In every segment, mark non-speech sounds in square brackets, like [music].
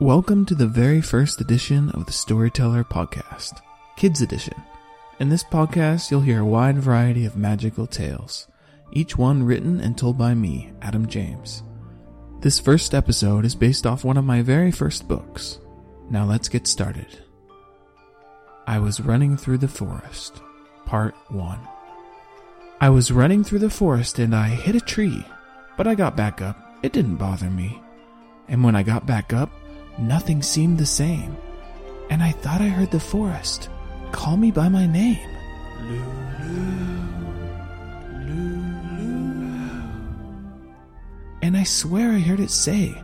Welcome to the very first edition of the Storyteller Podcast, Kids Edition. In this podcast, you'll hear a wide variety of magical tales, each one written and told by me, Adam James. This first episode is based off one of my very first books. Now let's get started. I was running through the forest, Part 1. I was running through the forest and I hit a tree, but I got back up. It didn't bother me. And when I got back up, nothing seemed the same. And I thought I heard the forest call me by my name. Lulu. Lulu. And I swear I heard it say,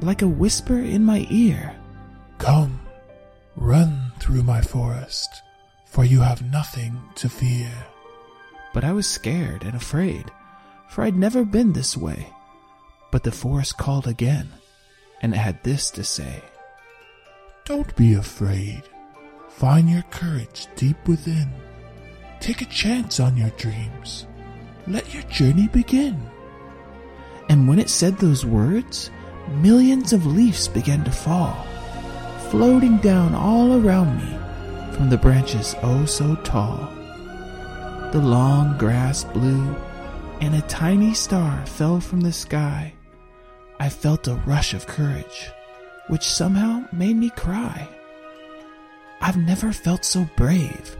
like a whisper in my ear, Come, run through my forest, for you have nothing to fear. But I was scared and afraid, for I'd never been this way. But the forest called again, and it had this to say Don't be afraid. Find your courage deep within. Take a chance on your dreams. Let your journey begin. And when it said those words, millions of leaves began to fall, floating down all around me from the branches oh so tall. The long grass blew, and a tiny star fell from the sky. I felt a rush of courage, which somehow made me cry. I've never felt so brave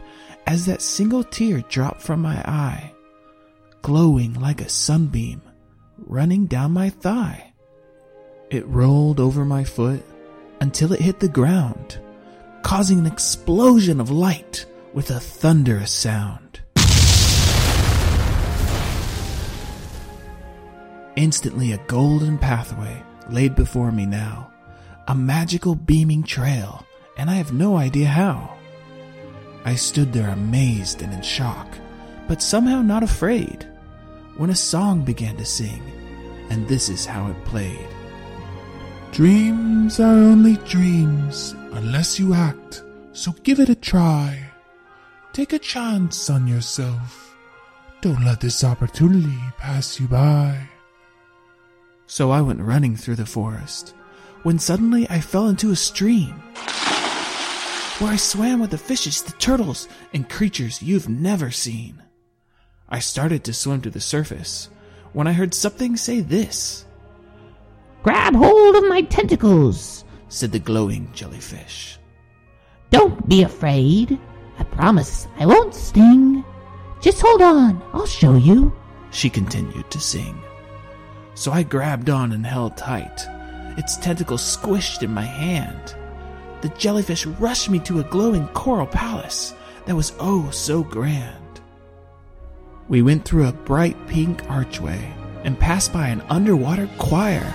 as that single tear dropped from my eye, glowing like a sunbeam running down my thigh. It rolled over my foot until it hit the ground, causing an explosion of light with a thunderous sound. Instantly, a golden pathway laid before me now, a magical beaming trail, and I have no idea how. I stood there amazed and in shock, but somehow not afraid, when a song began to sing, and this is how it played. Dreams are only dreams unless you act, so give it a try. Take a chance on yourself. Don't let this opportunity pass you by. So I went running through the forest, when suddenly I fell into a stream, where I swam with the fishes, the turtles, and creatures you've never seen. I started to swim to the surface when I heard something say this. Grab hold of my tentacles, said the glowing jellyfish. Don't be afraid. I promise I won't sting. Just hold on, I'll show you. She continued to sing. So I grabbed on and held tight. Its tentacles squished in my hand. The jellyfish rushed me to a glowing coral palace that was oh so grand. We went through a bright pink archway and passed by an underwater choir.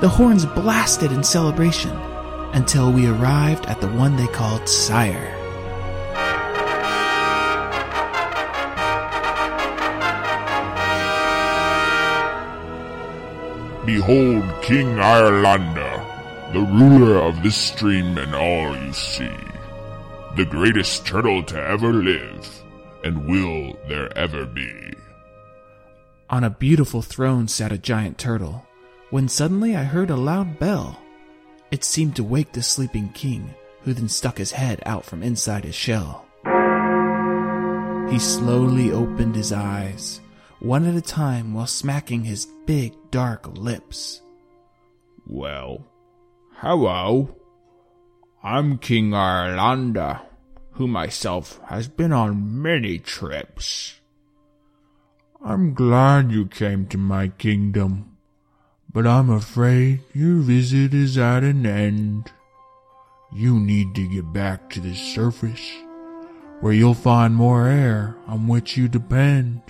The horns blasted in celebration until we arrived at the one they called Sire. Behold King Irelanda, the ruler of this stream and all you see, the greatest turtle to ever live, and will there ever be. On a beautiful throne sat a giant turtle, when suddenly I heard a loud bell. It seemed to wake the sleeping king, who then stuck his head out from inside his shell. He slowly opened his eyes, one at a time while smacking his big dark lips. Well, hello. I'm King Irelanda, who myself has been on many trips. I'm glad you came to my kingdom, but I'm afraid your visit is at an end. You need to get back to the surface, where you'll find more air on which you depend.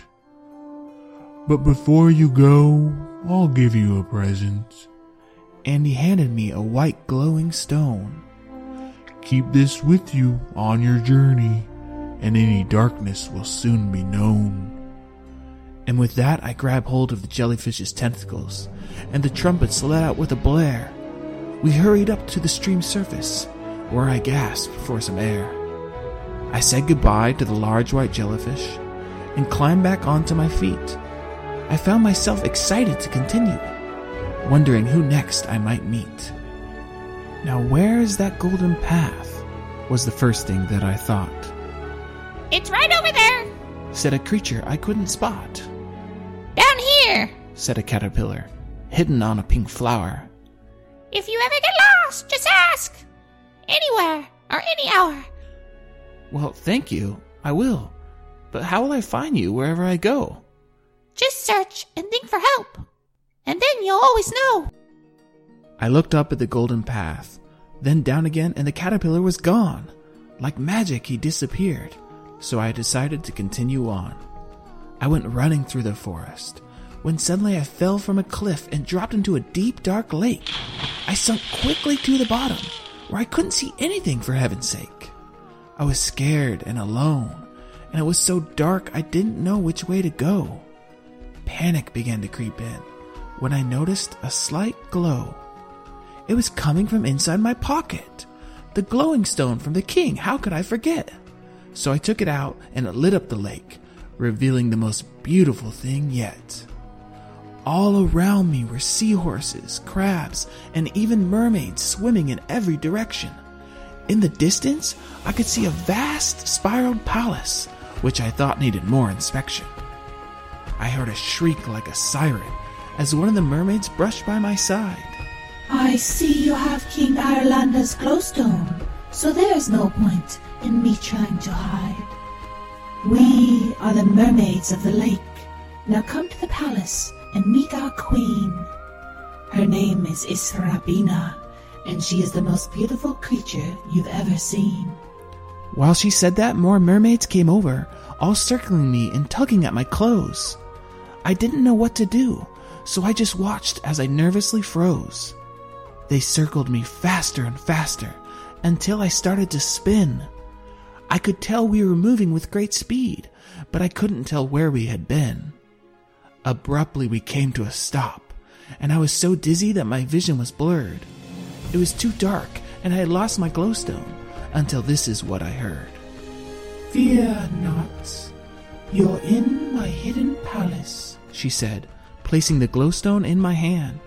But before you go, I'll give you a present. And he handed me a white glowing stone. Keep this with you on your journey, and any darkness will soon be known. And with that, I grabbed hold of the jellyfish's tentacles, and the trumpets let out with a blare. We hurried up to the stream surface, where I gasped for some air. I said goodbye to the large white jellyfish and climbed back onto my feet. I found myself excited to continue, wondering who next I might meet. Now, where is that golden path? was the first thing that I thought. It's right over there. Said a creature I couldn't spot. Down here. Said a caterpillar, hidden on a pink flower. If you ever get lost, just ask. Anywhere or any hour. Well, thank you. I will. But how will I find you wherever I go? Just search and think for help. And then you'll always know. I looked up at the golden path, then down again, and the caterpillar was gone. Like magic, he disappeared. So I decided to continue on. I went running through the forest when suddenly I fell from a cliff and dropped into a deep, dark lake. I sunk quickly to the bottom, where I couldn't see anything for heaven's sake. I was scared and alone, and it was so dark I didn't know which way to go. Panic began to creep in when I noticed a slight glow. It was coming from inside my pocket. The glowing stone from the king, how could I forget? So I took it out and it lit up the lake, revealing the most beautiful thing yet. All around me were seahorses, crabs, and even mermaids swimming in every direction. In the distance, I could see a vast spiraled palace, which I thought needed more inspection. I heard a shriek like a siren as one of the mermaids brushed by my side. I see you have King Irelanda's glowstone, so there's no point in me trying to hide. We are the mermaids of the lake. Now come to the palace and meet our queen. Her name is Israbina, and she is the most beautiful creature you've ever seen. While she said that, more mermaids came over, all circling me and tugging at my clothes. I didn't know what to do, so I just watched as I nervously froze. They circled me faster and faster until I started to spin. I could tell we were moving with great speed, but I couldn't tell where we had been. Abruptly, we came to a stop, and I was so dizzy that my vision was blurred. It was too dark, and I had lost my glowstone until this is what I heard. Fear not. You're in my hidden palace, she said, placing the glowstone in my hand.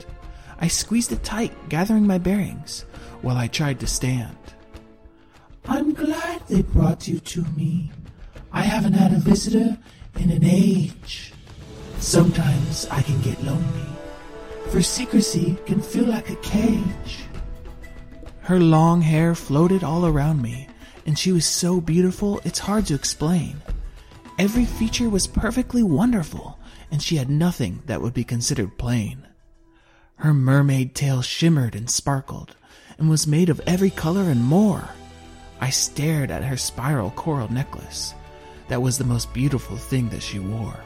I squeezed it tight, gathering my bearings, while I tried to stand. I'm glad they brought you to me. I haven't had a visitor in an age. Sometimes I can get lonely, for secrecy can feel like a cage. Her long hair floated all around me, and she was so beautiful it's hard to explain. Every feature was perfectly wonderful, and she had nothing that would be considered plain. Her mermaid tail shimmered and sparkled, and was made of every color and more. I stared at her spiral coral necklace. That was the most beautiful thing that she wore.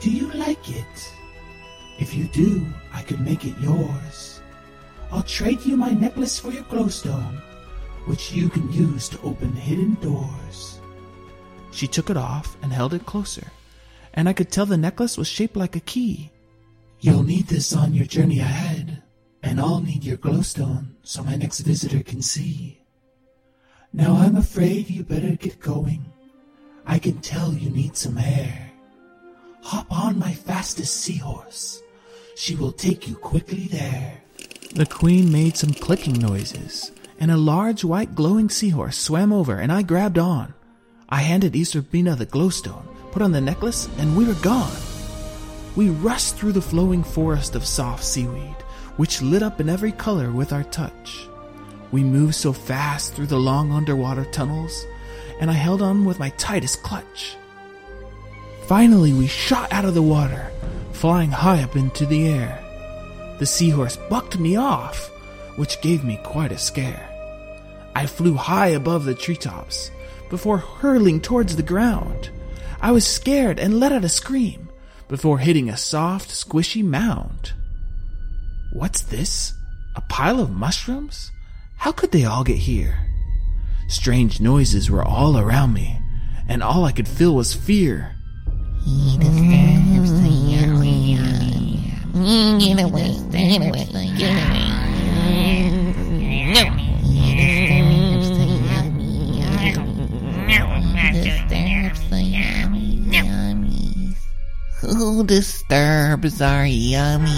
Do you like it? If you do, I could make it yours. I'll trade you my necklace for your glowstone, which you can use to open hidden doors. She took it off and held it closer, and I could tell the necklace was shaped like a key. You'll need this on your journey ahead, and I'll need your glowstone so my next visitor can see. Now I'm afraid you better get going. I can tell you need some air. Hop on my fastest seahorse. She will take you quickly there. The queen made some clicking noises, and a large white glowing seahorse swam over, and I grabbed on. I handed Isabina the glowstone, put on the necklace, and we were gone. We rushed through the flowing forest of soft seaweed, which lit up in every color with our touch. We moved so fast through the long underwater tunnels, and I held on with my tightest clutch. Finally, we shot out of the water, flying high up into the air. The seahorse bucked me off, which gave me quite a scare. I flew high above the treetops before hurling towards the ground. I was scared and let out a scream before hitting a soft, squishy mound. What's this? A pile of mushrooms? How could they all get here? Strange noises were all around me, and all I could feel was fear. Get away, get away, get away. Disturbs our yummy,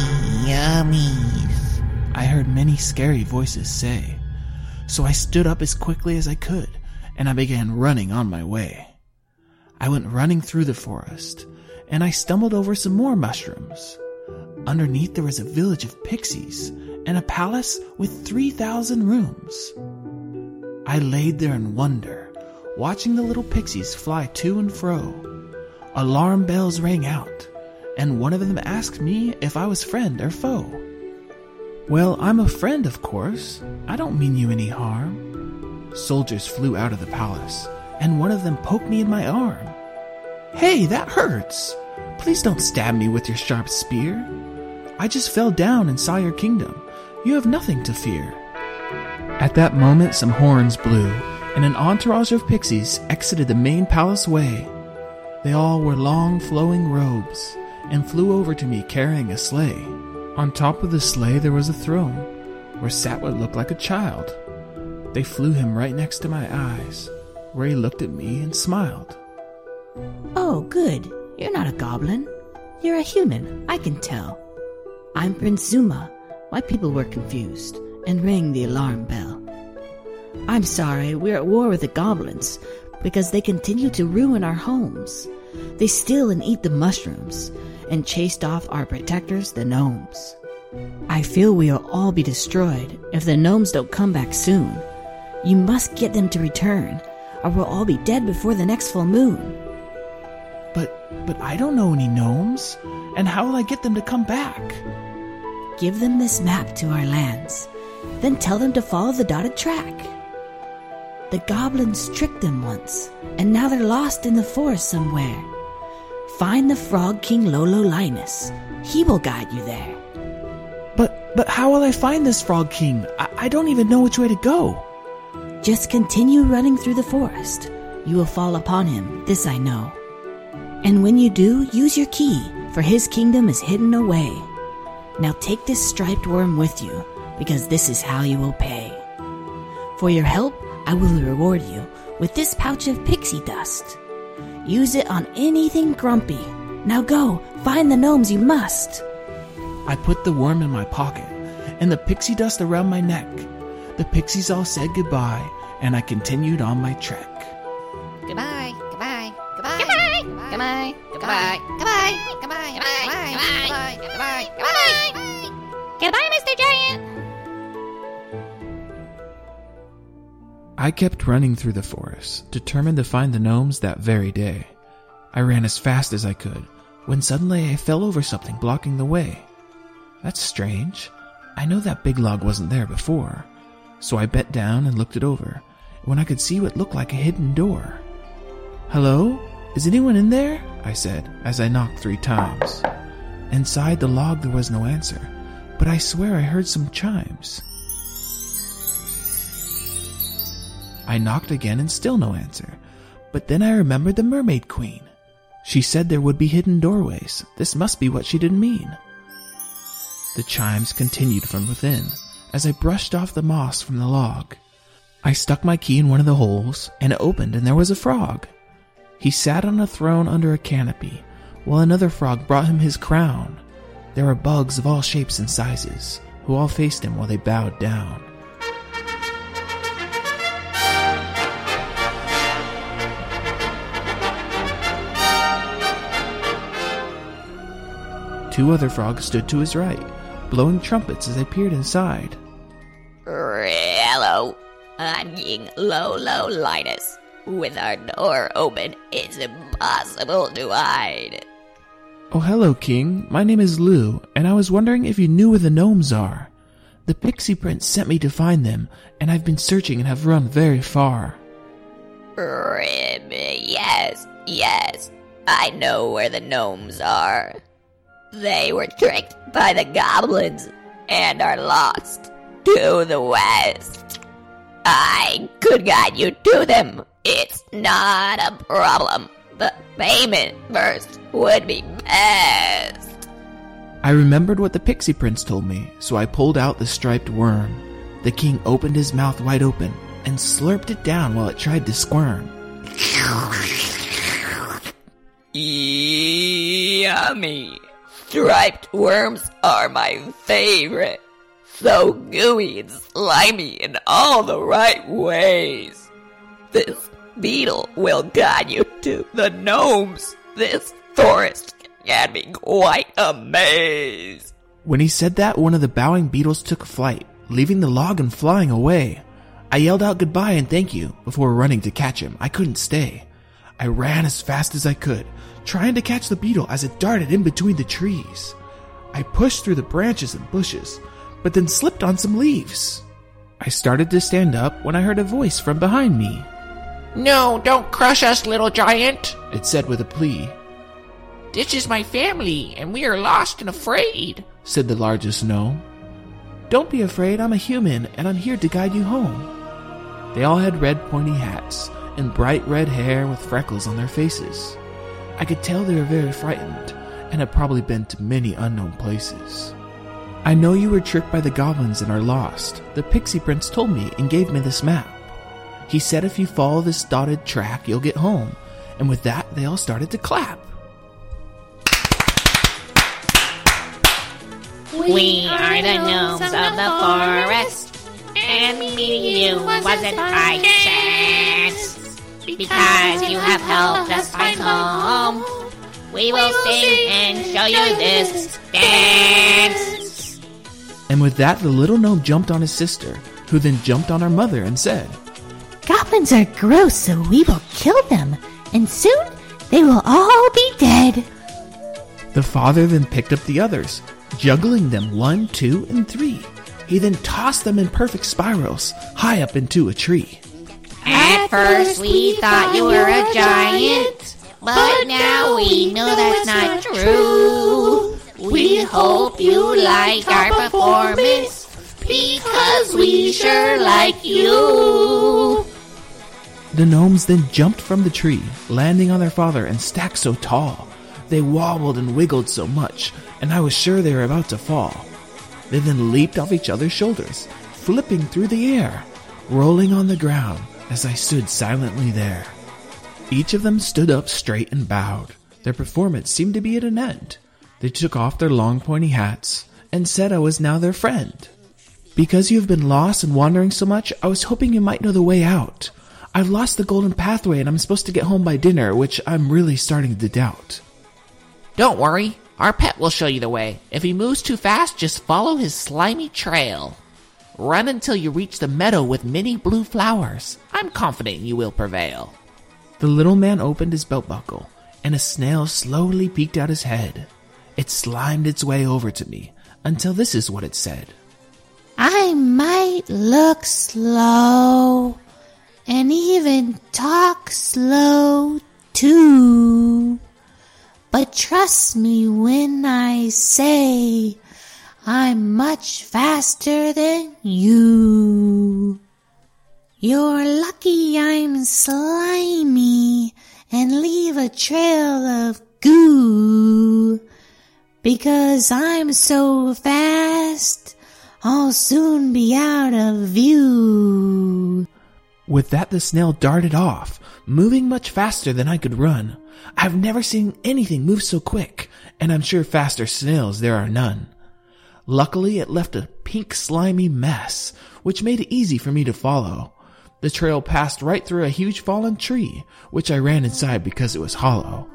yummies? I heard many scary voices say. So I stood up as quickly as I could, and I began running on my way. I went running through the forest, and I stumbled over some more mushrooms. Underneath there was a village of pixies and a palace with 3,000 rooms. I laid there in wonder, watching the little pixies fly to and fro. Alarm bells rang out, and one of them asked me if I was friend or foe. Well, I'm a friend, of course. I don't mean you any harm. Soldiers flew out of the palace, and one of them poked me in my arm. Hey, that hurts! Please don't stab me with your sharp spear. I just fell down and saw your kingdom. You have nothing to fear. At that moment, some horns blew, and an entourage of pixies exited the main palace way. They all wore long, flowing robes and flew over to me carrying a sleigh. On top of the sleigh, there was a throne where sat what looked like a child. They flew him right next to my eyes, where he looked at me and smiled. Oh, good. You're not a goblin. You're a human, I can tell. I'm Prince Zuma. My people were confused and rang the alarm bell. I'm sorry, we're at war with the goblins because they continue to ruin our homes. They steal and eat the mushrooms and chased off our protectors, the gnomes. I feel we'll all be destroyed if the gnomes don't come back soon. You must get them to return, or we'll all be dead before the next full moon. But, but I don't know any gnomes, and how will I get them to come back? Give them this map to our lands, then tell them to follow the dotted track. The goblins tricked them once, and now they're lost in the forest somewhere. Find the Frog King Lolo Linus. He will guide you there. But, but how will I find this Frog King? I, I don't even know which way to go. Just continue running through the forest. You will fall upon him, this I know. And when you do, use your key, for his kingdom is hidden away. Now take this striped worm with you, because this is how you will pay. For your help, I will reward you with this pouch of pixie dust. Use it on anything grumpy. Now go, find the gnomes you must. I put the worm in my pocket and the pixie dust around my neck. The pixies all said goodbye, and I continued on my trek. Goodbye, goodbye, goodbye, goodbye, goodbye, goodbye, goodbye, goodbye, goodbye, goodbye, goodbye, goodbye, goodbye, Mr. Giant. I kept running through the forest, determined to find the gnomes that very day. I ran as fast as I could, when suddenly I fell over something blocking the way. That's strange. I know that big log wasn't there before. So I bent down and looked it over, when I could see what looked like a hidden door. Hello? Is anyone in there? I said, as I knocked three times. Inside the log there was no answer, but I swear I heard some chimes. I knocked again and still no answer. But then I remembered the Mermaid Queen. She said there would be hidden doorways. This must be what she didn't mean. The chimes continued from within as I brushed off the moss from the log. I stuck my key in one of the holes and it opened and there was a frog. He sat on a throne under a canopy while another frog brought him his crown. There were bugs of all shapes and sizes who all faced him while they bowed down. Two other frogs stood to his right, blowing trumpets as they peered inside. Hello, I'm King Lolo Linus. With our door open, it's impossible to hide. Oh, hello, King. My name is Lou, and I was wondering if you knew where the gnomes are. The Pixie Prince sent me to find them, and I've been searching and have run very far. Yes, yes, I know where the gnomes are. They were tricked by the goblins and are lost to the west. I could guide you to them. It's not a problem. But payment first would be best. I remembered what the Pixie Prince told me, so I pulled out the striped worm. The king opened his mouth wide open and slurped it down while it tried to squirm. Yummy. Striped worms are my favorite. so gooey and slimy in all the right ways. This beetle will guide you to the gnomes. This forest can be quite a maze. When he said that, one of the bowing beetles took flight, leaving the log and flying away. I yelled out goodbye and thank you before running to catch him. I couldn't stay. I ran as fast as I could, trying to catch the beetle as it darted in between the trees. I pushed through the branches and bushes, but then slipped on some leaves. I started to stand up when I heard a voice from behind me. No, don't crush us, little giant. It said with a plea, This is my family, and we are lost and afraid. said the largest gnome. Don't be afraid, I'm a human, and I'm here to guide you home. They all had red pointy hats and bright red hair with freckles on their faces. I could tell they were very frightened and had probably been to many unknown places. I know you were tricked by the goblins and are lost. The pixie prince told me and gave me this map. He said if you follow this dotted track, you'll get home. And with that, they all started to clap. We are the gnomes of the forest, and meeting you wasn't by chance. Because you have helped us find home, we will sing and show you this dance. And with that, the little gnome jumped on his sister, who then jumped on her mother and said, Goblins are gross, so we will kill them, and soon they will all be dead. The father then picked up the others, juggling them one, two, and three. He then tossed them in perfect spirals high up into a tree. At first we thought you were a giant, but now we know that's not true. We hope you like our performance, because we sure like you. The gnomes then jumped from the tree, landing on their father and stacked so tall. They wobbled and wiggled so much, and I was sure they were about to fall. They then leaped off each other's shoulders, flipping through the air, rolling on the ground as I stood silently there. Each of them stood up straight and bowed. Their performance seemed to be at an end. They took off their long pointy hats and said I was now their friend. Because you have been lost and wandering so much, I was hoping you might know the way out. I've lost the golden pathway and I'm supposed to get home by dinner, which I'm really starting to doubt. Don't worry, our pet will show you the way. If he moves too fast, just follow his slimy trail. Run until you reach the meadow with many blue flowers. I'm confident you will prevail. The little man opened his belt buckle, and a snail slowly peeked out his head. It slimed its way over to me until this is what it said. I might look slow and even talk slow too. But trust me when I say I'm much faster than you. You're lucky I'm slimy and leave a trail of goo. Because I'm so fast, I'll soon be out of view. With that, the snail darted off, moving much faster than I could run. I've never seen anything move so quick, and I'm sure faster snails there are none. Luckily, it left a pink slimy mess, which made it easy for me to follow. The trail passed right through a huge fallen tree, which I ran inside because it was hollow.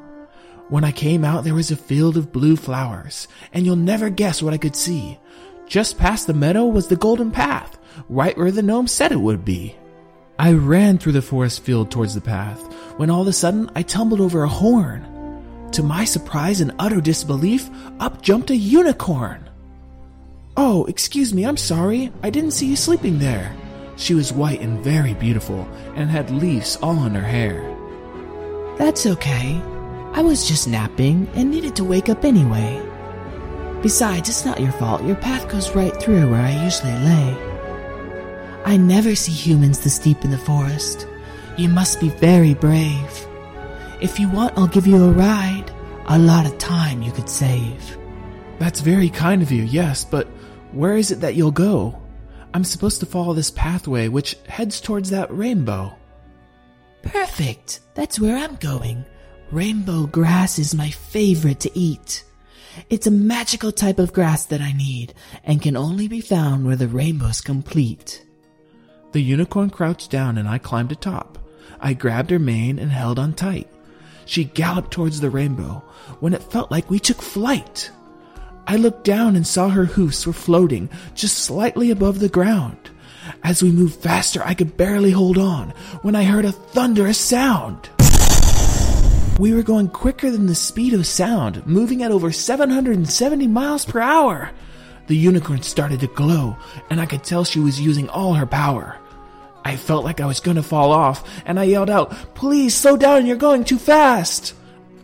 When I came out, there was a field of blue flowers, and you'll never guess what I could see. Just past the meadow was the golden path, right where the gnome said it would be. I ran through the forest field towards the path, when all of a sudden I tumbled over a horn. To my surprise and utter disbelief, up jumped a unicorn. Oh, excuse me, I'm sorry. I didn't see you sleeping there. She was white and very beautiful, and had leaves all on her hair. That's okay. I was just napping and needed to wake up anyway. Besides, it's not your fault. Your path goes right through where I usually lay. I never see humans this deep in the forest. You must be very brave. If you want, I'll give you a ride. A lot of time you could save. That's very kind of you, yes, but where is it that you'll go? I'm supposed to follow this pathway which heads towards that rainbow. Perfect. That's where I'm going. Rainbow grass is my favorite to eat. It's a magical type of grass that I need and can only be found where the rainbow's complete. The unicorn crouched down and I climbed atop. I grabbed her mane and held on tight. She galloped towards the rainbow when it felt like we took flight. I looked down and saw her hoofs were floating just slightly above the ground. As we moved faster, I could barely hold on when I heard a thunderous sound. We were going quicker than the speed of sound, moving at over 770 miles per hour. The unicorn started to glow, and I could tell she was using all her power. I felt like I was going to fall off, and I yelled out, Please slow down, you're going too fast.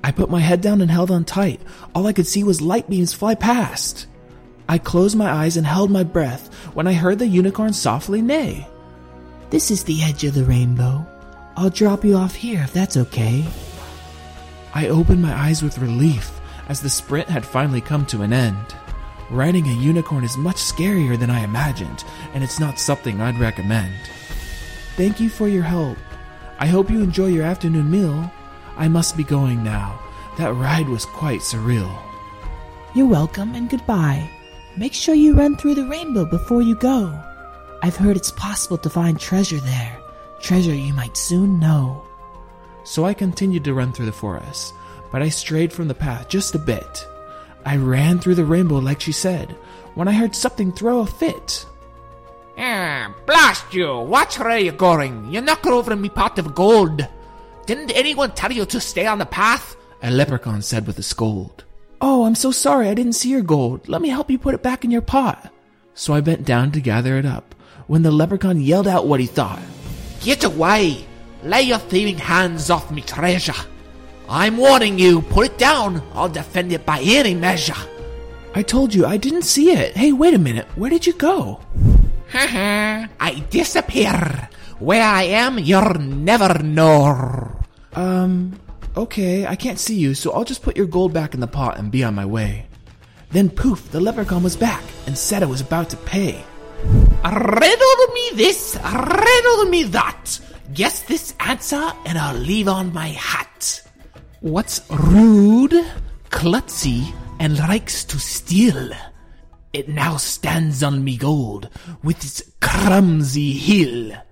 I put my head down and held on tight. All I could see was light beams fly past. I closed my eyes and held my breath when I heard the unicorn softly neigh. This is the edge of the rainbow. I'll drop you off here if that's okay. I opened my eyes with relief as the sprint had finally come to an end. Riding a unicorn is much scarier than I imagined, and it's not something I'd recommend. Thank you for your help. I hope you enjoy your afternoon meal. I must be going now. That ride was quite surreal. You're welcome and goodbye. Make sure you run through the rainbow before you go. I've heard it's possible to find treasure there. Treasure you might soon know. So I continued to run through the forest, but I strayed from the path just a bit. I ran through the rainbow like she said, when I heard something throw a fit. Ah, blast you! Watch where you're going. You knock over me pot of gold. Didn't anyone tell you to stay on the path? A leprechaun said with a scold. Oh, I'm so sorry I didn't see your gold. Let me help you put it back in your pot. So I bent down to gather it up when the leprechaun yelled out what he thought. Get away! Lay your thieving hands off me treasure. I'm warning you, put it down. I'll defend it by any measure. I told you I didn't see it. Hey, wait a minute. Where did you go? Ha [laughs] ha, I disappear. Where I am, you'll never know. Um, okay, I can't see you, so I'll just put your gold back in the pot and be on my way. Then poof, the leprechaun was back and said I was about to pay. Riddle me this, riddle me that. Guess this answer and I'll leave on my hat. What's rude, klutzy, and likes to steal? It now stands on me gold with its clumsy heel.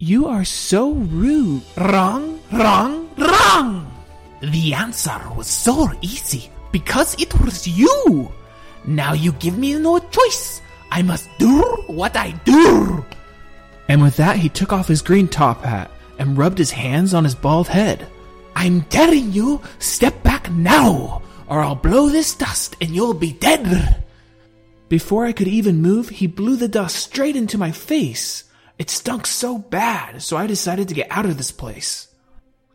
You are so rude. Wrong, wrong, wrong. The answer was so easy because it was you. Now you give me no choice. I must do what I do. And with that, he took off his green top hat and rubbed his hands on his bald head. I'm telling you, step back now, or I'll blow this dust and you'll be dead. Before I could even move, he blew the dust straight into my face. It stunk so bad, so I decided to get out of this place.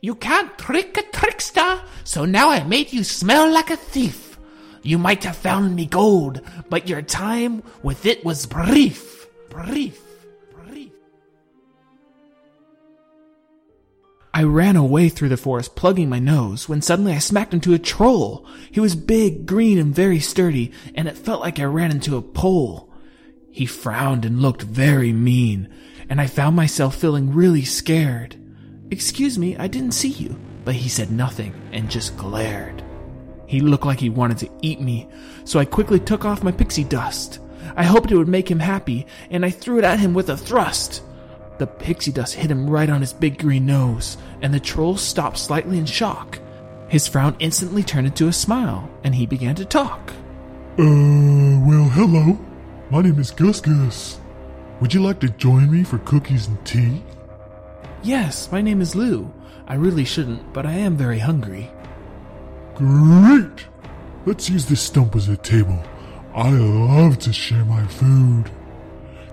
You can't trick a trickster, so now I made you smell like a thief. You might have found me gold, but your time with it was brief. Brief. Brief. I ran away through the forest, plugging my nose, when suddenly I smacked into a troll. He was big, green, and very sturdy, and it felt like I ran into a pole. He frowned and looked very mean, and I found myself feeling really scared. Excuse me, I didn't see you, but he said nothing and just glared. He looked like he wanted to eat me, so I quickly took off my pixie dust. I hoped it would make him happy, and I threw it at him with a thrust. The pixie dust hit him right on his big green nose, and the troll stopped slightly in shock. His frown instantly turned into a smile, and he began to talk. Uh, well, hello. My name is Gus Gus. Would you like to join me for cookies and tea? Yes, my name is Lou. I really shouldn't, but I am very hungry. Great! Let's use this stump as a table. I love to share my food.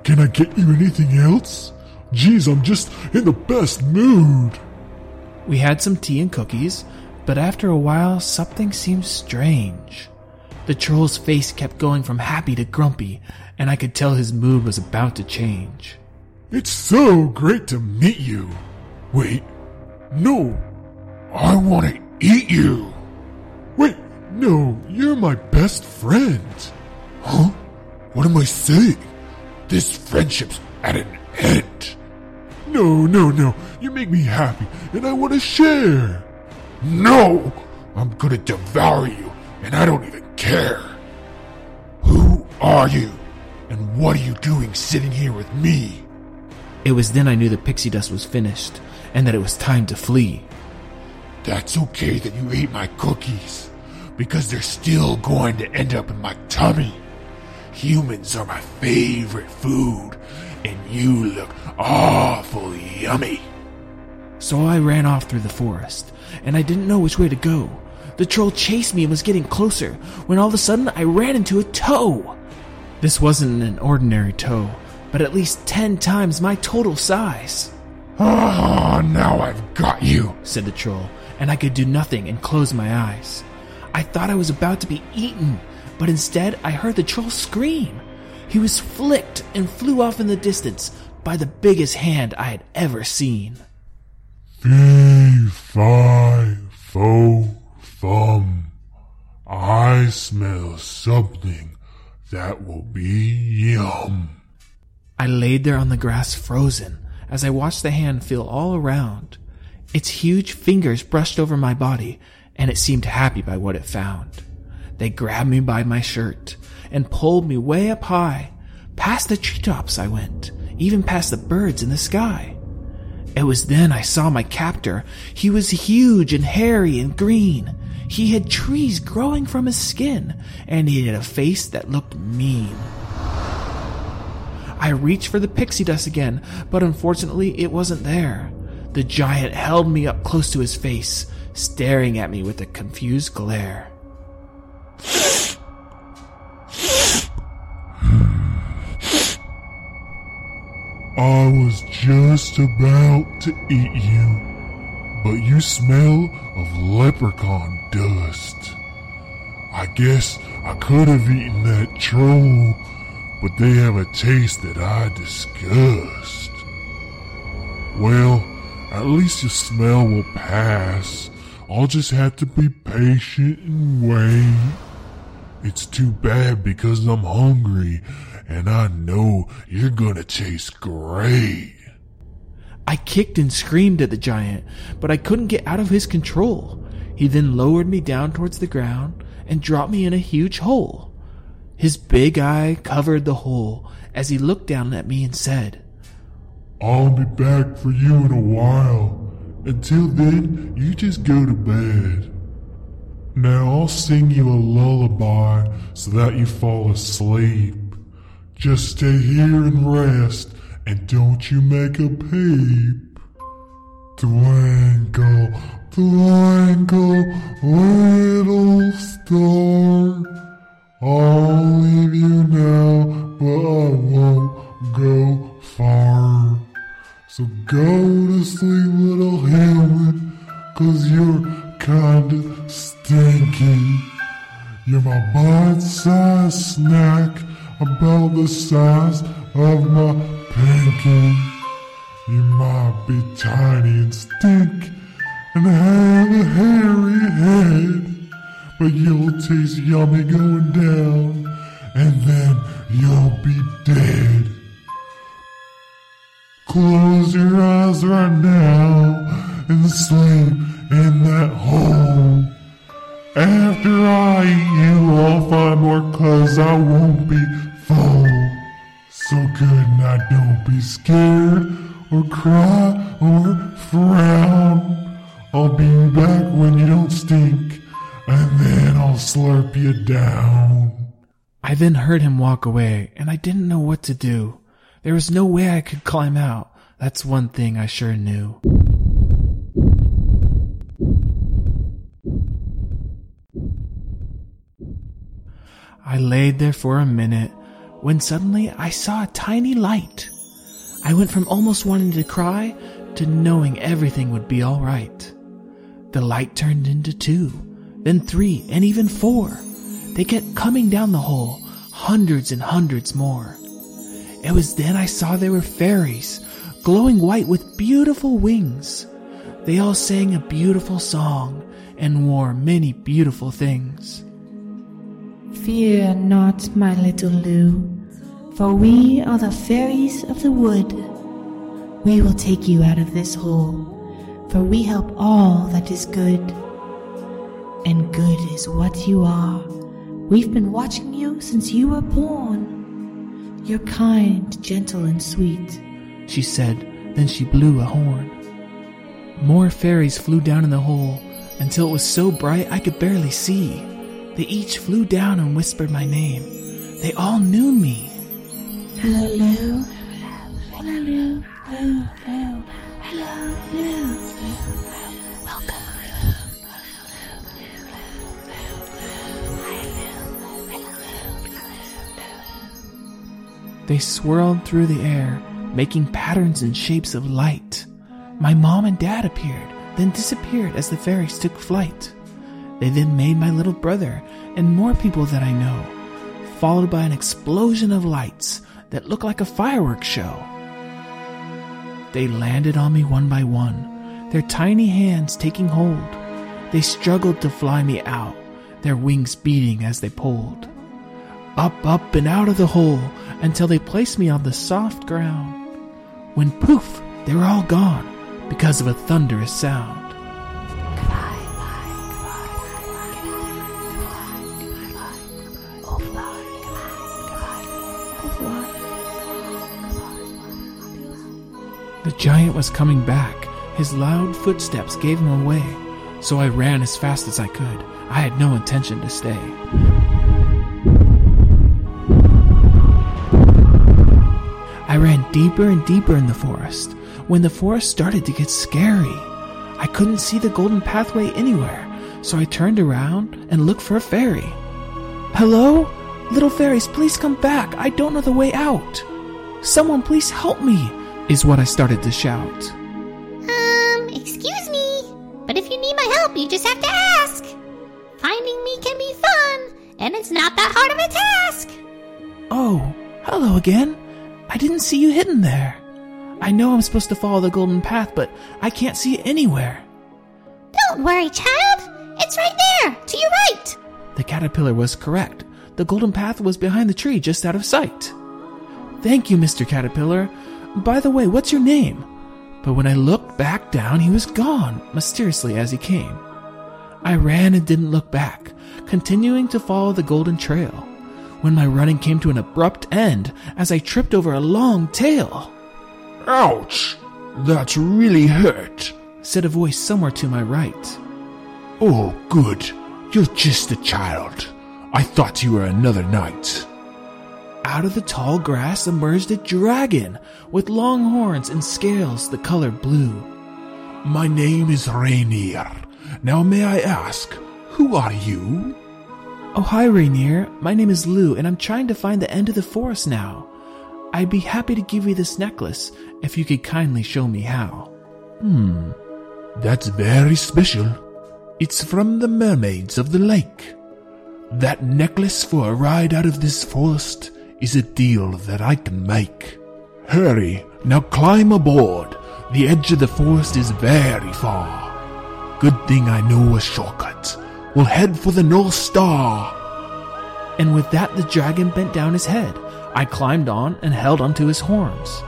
Can I get you anything else? Geez, I'm just in the best mood. We had some tea and cookies, but after a while, something seemed strange. The troll's face kept going from happy to grumpy, and I could tell his mood was about to change. It's so great to meet you. Wait, no, I want to eat you. Wait, no, you're my best friend. Huh? What am I saying? This friendship's at an end. No, no, no, you make me happy and I want to share. No, I'm gonna devour you and I don't even care. Who are you? And what are you doing sitting here with me? It was then I knew the pixie dust was finished and that it was time to flee. That's okay that you ate my cookies, because they're still going to end up in my tummy. Humans are my favorite food, and you look awful yummy. So I ran off through the forest, and I didn't know which way to go. The troll chased me and was getting closer when all of a sudden I ran into a toe. This wasn't an ordinary toe, but at least ten times my total size. Ah, now I've got you, said the troll, and I could do nothing and close my eyes. I thought I was about to be eaten, but instead I heard the troll scream. He was flicked and flew off in the distance by the biggest hand I had ever seen. Fee, fi, fo, fum. I smell something that will be yum. I laid there on the grass frozen as I watched the hand feel all around. Its huge fingers brushed over my body, and it seemed happy by what it found. They grabbed me by my shirt and pulled me way up high. Past the treetops I went, even past the birds in the sky. It was then I saw my captor. He was huge and hairy and green. He had trees growing from his skin, and he had a face that looked mean. I reached for the pixie dust again, but unfortunately it wasn't there. The giant held me up close to his face, staring at me with a confused glare. I was just about to eat you, but you smell of leprechaun dust. I guess I could have eaten that troll, but they have a taste that I disgust. Well, at least your smell will pass. I'll just have to be patient and wait. It's too bad because I'm hungry and I know you're gonna taste great. I kicked and screamed at the giant, but I couldn't get out of his control. He then lowered me down towards the ground and dropped me in a huge hole. His big eye covered the hole as he looked down at me and said, I'll be back for you in a while. Until then, you just go to bed. Now I'll sing you a lullaby so that you fall asleep. Just stay here and rest, and don't you make a peep. Twinkle, twinkle, little star. I'll leave you now, but I won't go far. So go to sleep, little human, cause you're kinda stinky. You're my bite-sized snack about the size of my pinky. You might be tiny and stink and have a hairy head, but you'll taste yummy going down, and then you'll be dead. Close your eyes right now and sleep in that hole. After I eat you, I'll find more cause I won't be full. So good night, don't be scared or cry or frown. I'll be back when you don't stink, and then I'll slurp you down. I then heard him walk away, and I didn't know what to do. There was no way I could climb out. That's one thing I sure knew. I laid there for a minute when suddenly I saw a tiny light. I went from almost wanting to cry to knowing everything would be alright. The light turned into two, then three, and even four. They kept coming down the hole, hundreds and hundreds more. It was then I saw they were fairies, glowing white with beautiful wings. They all sang a beautiful song and wore many beautiful things. Fear not, my little Lou, for we are the fairies of the wood. We will take you out of this hole, for we help all that is good. and good is what you are. We've been watching you since you were born. You're kind, gentle, and sweet. She said, then she blew a horn. More fairies flew down in the hole until it was so bright I could barely see. They each flew down and whispered my name. They all knew me. Hello. Hello. Lou, Lou. Hello, Lou. They swirled through the air, making patterns and shapes of light. My mom and dad appeared, then disappeared as the fairies took flight. They then made my little brother and more people that I know, followed by an explosion of lights that looked like a fireworks show. They landed on me one by one, their tiny hands taking hold. They struggled to fly me out, their wings beating as they pulled. Up, up, and out of the hole until they placed me on the soft ground. When poof, they were all gone because of a thunderous sound. Giant was coming back. His loud footsteps gave him away, so I ran as fast as I could. I had no intention to stay. I ran deeper and deeper in the forest when the forest started to get scary. I couldn't see the golden pathway anywhere, so I turned around and looked for a fairy. Hello? Little fairies, please come back. I don't know the way out. Someone please help me, is what I started to shout. Um, excuse me, but if you need my help, you just have to ask. Finding me can be fun, and it's not that hard of a task. Oh, hello again. I didn't see you hidden there. I know I'm supposed to follow the golden path, but I can't see it anywhere. Don't worry, child. It's right there, to your right. The caterpillar was correct. The golden path was behind the tree, just out of sight. Thank you, Mr. Caterpillar. By the way, what's your name? But when I looked back down, he was gone, mysteriously as he came. I ran and didn't look back, continuing to follow the golden trail, when my running came to an abrupt end as I tripped over a long tail. Ouch! That's really hurt. Said a voice somewhere to my right. Oh, good. You're just a child. I thought you were another knight. Out of the tall grass emerged a dragon with long horns and scales the color blue. My name is Rainier. Now may I ask, who are you? Oh, hi, Rainier. My name is Lou, and I'm trying to find the end of the forest now. I'd be happy to give you this necklace if you could kindly show me how. Hmm, that's very special. It's from the mermaids of the lake. That necklace for a ride out of this forest is a deal that I can make. Hurry, now climb aboard. The edge of the forest is very far. Good thing I know a shortcut. We'll head for the North Star. And with that, the dragon bent down his head. I climbed on and held onto his horns.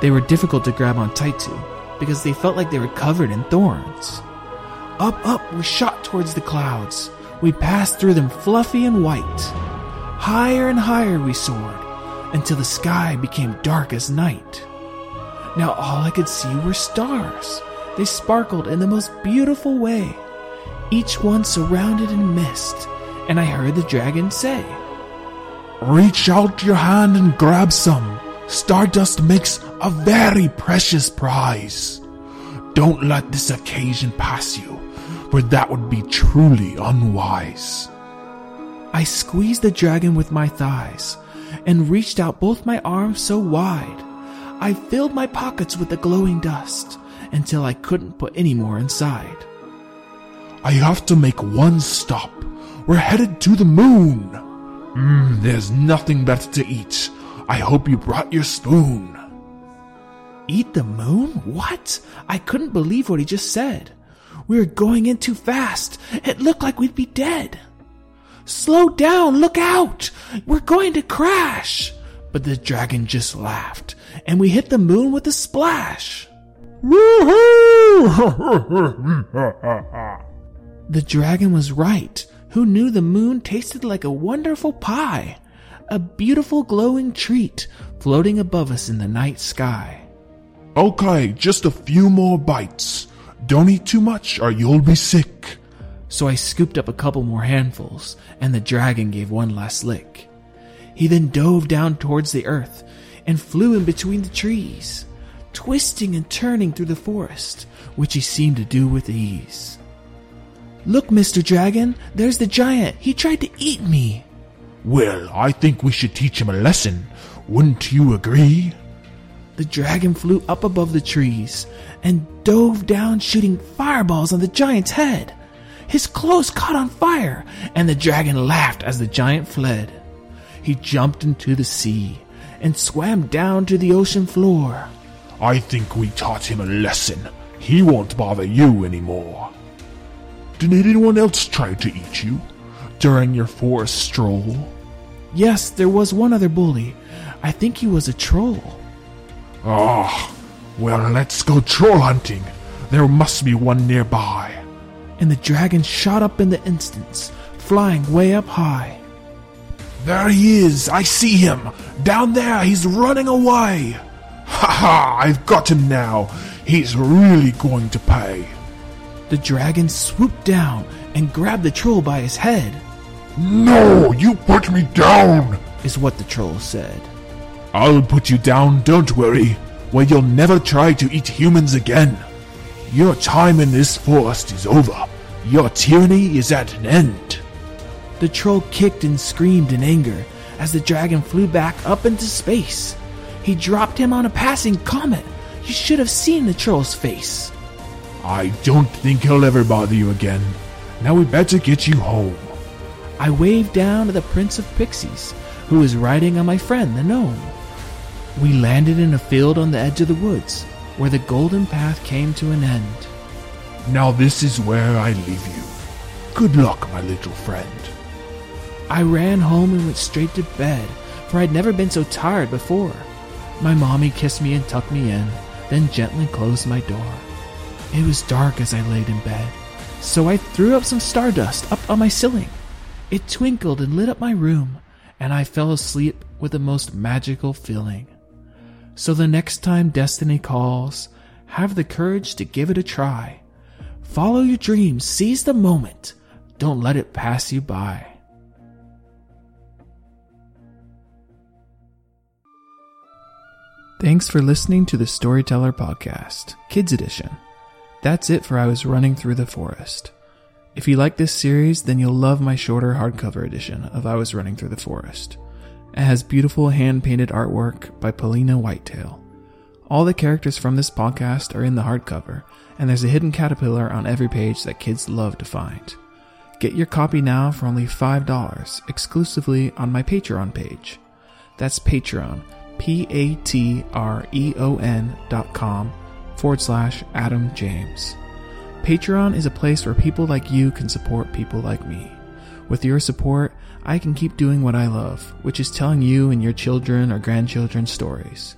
They were difficult to grab on tight to because they felt like they were covered in thorns. Up, up, we shot towards the clouds. We passed through them fluffy and white. Higher and higher we soared until the sky became dark as night. Now all I could see were stars. They sparkled in the most beautiful way, each one surrounded in mist, and I heard the dragon say, Reach out your hand and grab some. Stardust makes a very precious prize. Don't let this occasion pass you, for that would be truly unwise. I squeezed the dragon with my thighs and reached out both my arms so wide. I filled my pockets with the glowing dust until I couldn't put any more inside. I have to make one stop. We're headed to the moon. Mmm, there's nothing better to eat. I hope you brought your spoon. Eat the moon? What? I couldn't believe what he just said. We were going in too fast. It looked like we'd be dead. Slow down, look out! We're going to crash! But the dragon just laughed, and we hit the moon with a splash. Woohoo! [laughs] the dragon was right. Who knew the moon tasted like a wonderful pie? A beautiful glowing treat floating above us in the night sky. Okay, just a few more bites. Don't eat too much or you'll be sick. So I scooped up a couple more handfuls, and the dragon gave one last lick. He then dove down towards the earth and flew in between the trees, twisting and turning through the forest, which he seemed to do with ease. Look, Mr. Dragon, there's the giant. He tried to eat me. Well, I think we should teach him a lesson. Wouldn't you agree? The dragon flew up above the trees and dove down, shooting fireballs on the giant's head. His clothes caught on fire, and the dragon laughed as the giant fled. He jumped into the sea and swam down to the ocean floor. I think we taught him a lesson. He won't bother you anymore. Did anyone else try to eat you during your forest stroll? Yes, there was one other bully. I think he was a troll. Ah, well, let's go troll hunting. There must be one nearby. And the dragon shot up in the instance, flying way up high. There he is! I see him! Down there, he's running away! Ha ha! I've got him now! He's really going to pay! The dragon swooped down and grabbed the troll by his head. No! You put me down! Is what the troll said. I'll put you down, don't worry, where you'll never try to eat humans again. Your time in this forest is over. Your tyranny is at an end. The troll kicked and screamed in anger as the dragon flew back up into space. He dropped him on a passing comet. You should have seen the troll's face. I don't think he'll ever bother you again. Now we better get you home. I waved down to the Prince of Pixies, who was riding on my friend the gnome. We landed in a field on the edge of the woods, where the golden path came to an end. Now this is where I leave you. Good luck, my little friend. I ran home and went straight to bed, for I'd never been so tired before. My mommy kissed me and tucked me in, then gently closed my door. It was dark as I laid in bed, so I threw up some stardust up on my ceiling. It twinkled and lit up my room, and I fell asleep with the most magical feeling. So the next time destiny calls, have the courage to give it a try. Follow your dreams, seize the moment, don't let it pass you by. Thanks for listening to the Storyteller Podcast, Kids Edition. That's it for I Was Running Through the Forest. If you like this series, then you'll love my shorter hardcover edition of I Was Running Through the Forest. It has beautiful hand painted artwork by Paulina Whitetail. All the characters from this podcast are in the hardcover, and there's a hidden caterpillar on every page that kids love to find. Get your copy now for only $5 exclusively on my Patreon page. That's Patreon, P A T R E O N dot com forward slash Adam James. Patreon is a place where people like you can support people like me. With your support, I can keep doing what I love, which is telling you and your children or grandchildren stories.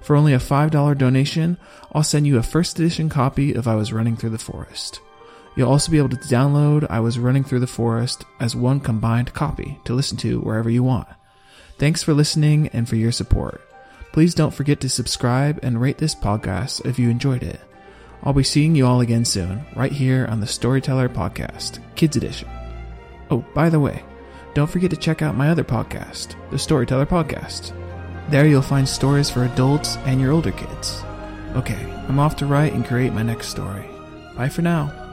For only a $5 donation, I'll send you a first edition copy of I Was Running Through the Forest. You'll also be able to download I Was Running Through the Forest as one combined copy to listen to wherever you want. Thanks for listening and for your support. Please don't forget to subscribe and rate this podcast if you enjoyed it. I'll be seeing you all again soon, right here on the Storyteller Podcast, Kids Edition. Oh, by the way, don't forget to check out my other podcast, the Storyteller Podcast. There you'll find stories for adults and your older kids. Okay, I'm off to write and create my next story. Bye for now.